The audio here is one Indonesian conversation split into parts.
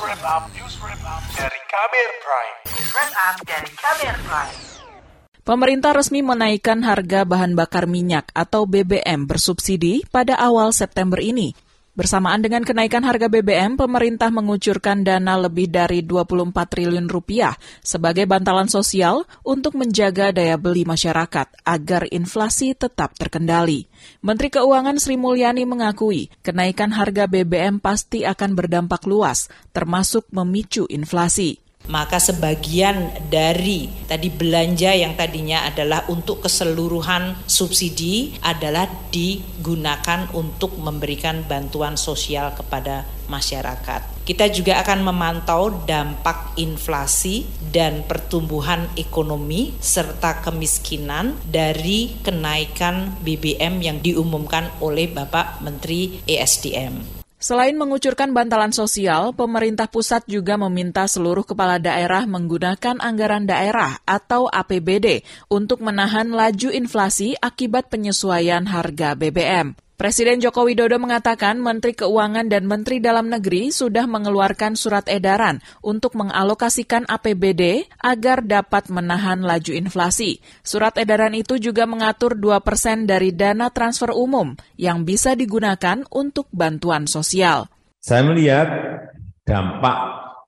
wrap up, news wrap up dari Kamer Prime. News wrap up dari Kamer Prime. Pemerintah resmi menaikkan harga bahan bakar minyak atau BBM bersubsidi pada awal September ini. Bersamaan dengan kenaikan harga BBM, pemerintah mengucurkan dana lebih dari 24 triliun rupiah sebagai bantalan sosial untuk menjaga daya beli masyarakat agar inflasi tetap terkendali. Menteri Keuangan Sri Mulyani mengakui kenaikan harga BBM pasti akan berdampak luas, termasuk memicu inflasi maka sebagian dari tadi belanja yang tadinya adalah untuk keseluruhan subsidi adalah digunakan untuk memberikan bantuan sosial kepada masyarakat. Kita juga akan memantau dampak inflasi dan pertumbuhan ekonomi serta kemiskinan dari kenaikan BBM yang diumumkan oleh Bapak Menteri ESDM. Selain mengucurkan bantalan sosial, pemerintah pusat juga meminta seluruh kepala daerah menggunakan anggaran daerah atau APBD untuk menahan laju inflasi akibat penyesuaian harga BBM. Presiden Joko Widodo mengatakan Menteri Keuangan dan Menteri Dalam Negeri sudah mengeluarkan surat edaran untuk mengalokasikan APBD agar dapat menahan laju inflasi. Surat edaran itu juga mengatur 2 persen dari dana transfer umum yang bisa digunakan untuk bantuan sosial. Saya melihat dampak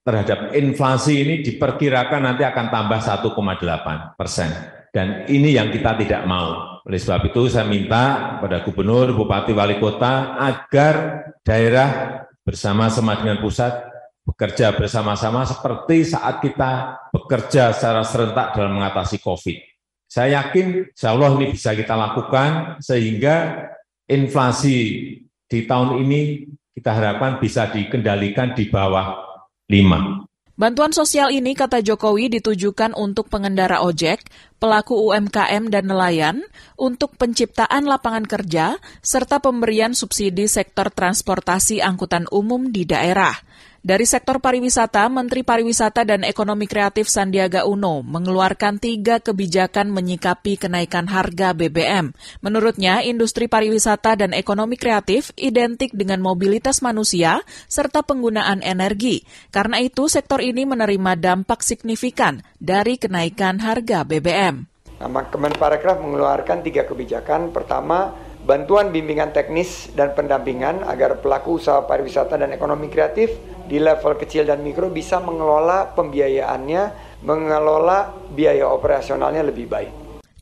terhadap inflasi ini diperkirakan nanti akan tambah 1,8 persen. Dan ini yang kita tidak mau oleh sebab itu saya minta pada gubernur, bupati, wali kota agar daerah bersama-sama dengan pusat bekerja bersama-sama seperti saat kita bekerja secara serentak dalam mengatasi COVID. Saya yakin insya Allah ini bisa kita lakukan sehingga inflasi di tahun ini kita harapkan bisa dikendalikan di bawah 5. Bantuan sosial ini, kata Jokowi, ditujukan untuk pengendara ojek, pelaku UMKM dan nelayan, untuk penciptaan lapangan kerja, serta pemberian subsidi sektor transportasi angkutan umum di daerah. Dari sektor pariwisata, Menteri Pariwisata dan Ekonomi Kreatif Sandiaga Uno mengeluarkan tiga kebijakan menyikapi kenaikan harga BBM. Menurutnya, industri pariwisata dan ekonomi kreatif identik dengan mobilitas manusia serta penggunaan energi. Karena itu, sektor ini menerima dampak signifikan dari kenaikan harga BBM. Nah, Kemenparekraf mengeluarkan tiga kebijakan. Pertama, bantuan bimbingan teknis dan pendampingan agar pelaku usaha pariwisata dan ekonomi kreatif di level kecil dan mikro bisa mengelola pembiayaannya, mengelola biaya operasionalnya lebih baik.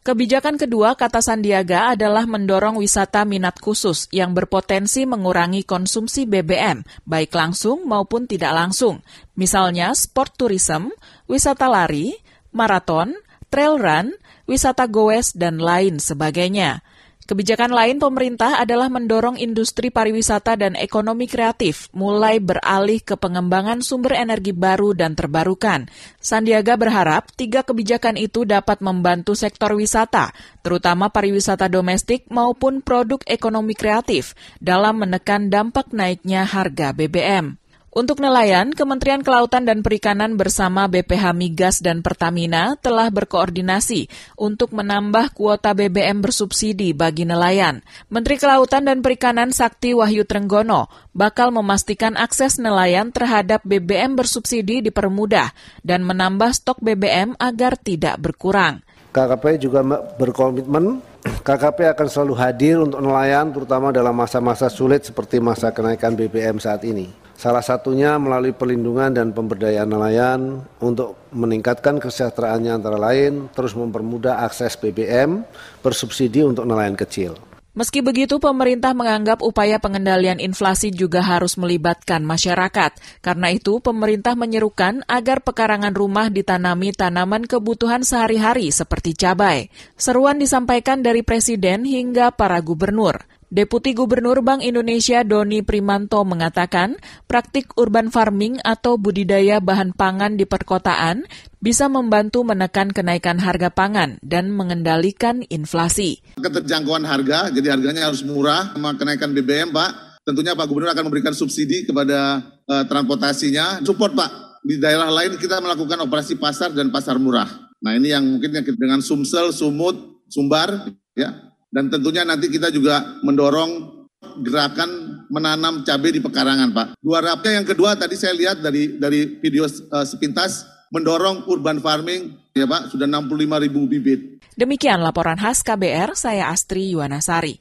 Kebijakan kedua, kata Sandiaga, adalah mendorong wisata minat khusus yang berpotensi mengurangi konsumsi BBM, baik langsung maupun tidak langsung. Misalnya sport tourism, wisata lari, maraton, trail run, wisata goes, dan lain sebagainya. Kebijakan lain pemerintah adalah mendorong industri pariwisata dan ekonomi kreatif mulai beralih ke pengembangan sumber energi baru dan terbarukan. Sandiaga berharap tiga kebijakan itu dapat membantu sektor wisata, terutama pariwisata domestik maupun produk ekonomi kreatif, dalam menekan dampak naiknya harga BBM. Untuk nelayan, Kementerian Kelautan dan Perikanan bersama BPH Migas dan Pertamina telah berkoordinasi untuk menambah kuota BBM bersubsidi bagi nelayan. Menteri Kelautan dan Perikanan Sakti Wahyu Trenggono bakal memastikan akses nelayan terhadap BBM bersubsidi dipermudah dan menambah stok BBM agar tidak berkurang. KKP juga berkomitmen KKP akan selalu hadir untuk nelayan terutama dalam masa-masa sulit seperti masa kenaikan BBM saat ini. Salah satunya melalui perlindungan dan pemberdayaan nelayan untuk meningkatkan kesejahteraannya antara lain terus mempermudah akses BBM bersubsidi untuk nelayan kecil. Meski begitu, pemerintah menganggap upaya pengendalian inflasi juga harus melibatkan masyarakat. Karena itu, pemerintah menyerukan agar pekarangan rumah ditanami tanaman kebutuhan sehari-hari seperti cabai. Seruan disampaikan dari Presiden hingga para gubernur. Deputi Gubernur Bank Indonesia Doni Primanto mengatakan, praktik urban farming atau budidaya bahan pangan di perkotaan bisa membantu menekan kenaikan harga pangan dan mengendalikan inflasi. Keterjangkauan harga, jadi harganya harus murah sama kenaikan BBM, Pak. Tentunya Pak Gubernur akan memberikan subsidi kepada uh, transportasinya. Support Pak, di daerah lain kita melakukan operasi pasar dan pasar murah. Nah ini yang mungkin dengan Sumsel, Sumut, Sumbar, ya dan tentunya nanti kita juga mendorong gerakan menanam cabai di pekarangan, Pak. Dua rapnya yang kedua tadi saya lihat dari dari video uh, sepintas mendorong urban farming, ya Pak, sudah 65 ribu bibit. Demikian laporan khas KBR, saya Astri Yuwanasari.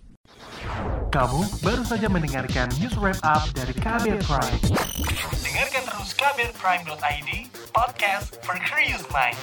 Kamu baru saja mendengarkan news wrap up dari KBR Prime. Dengarkan terus kbrprime.id, podcast for curious mind.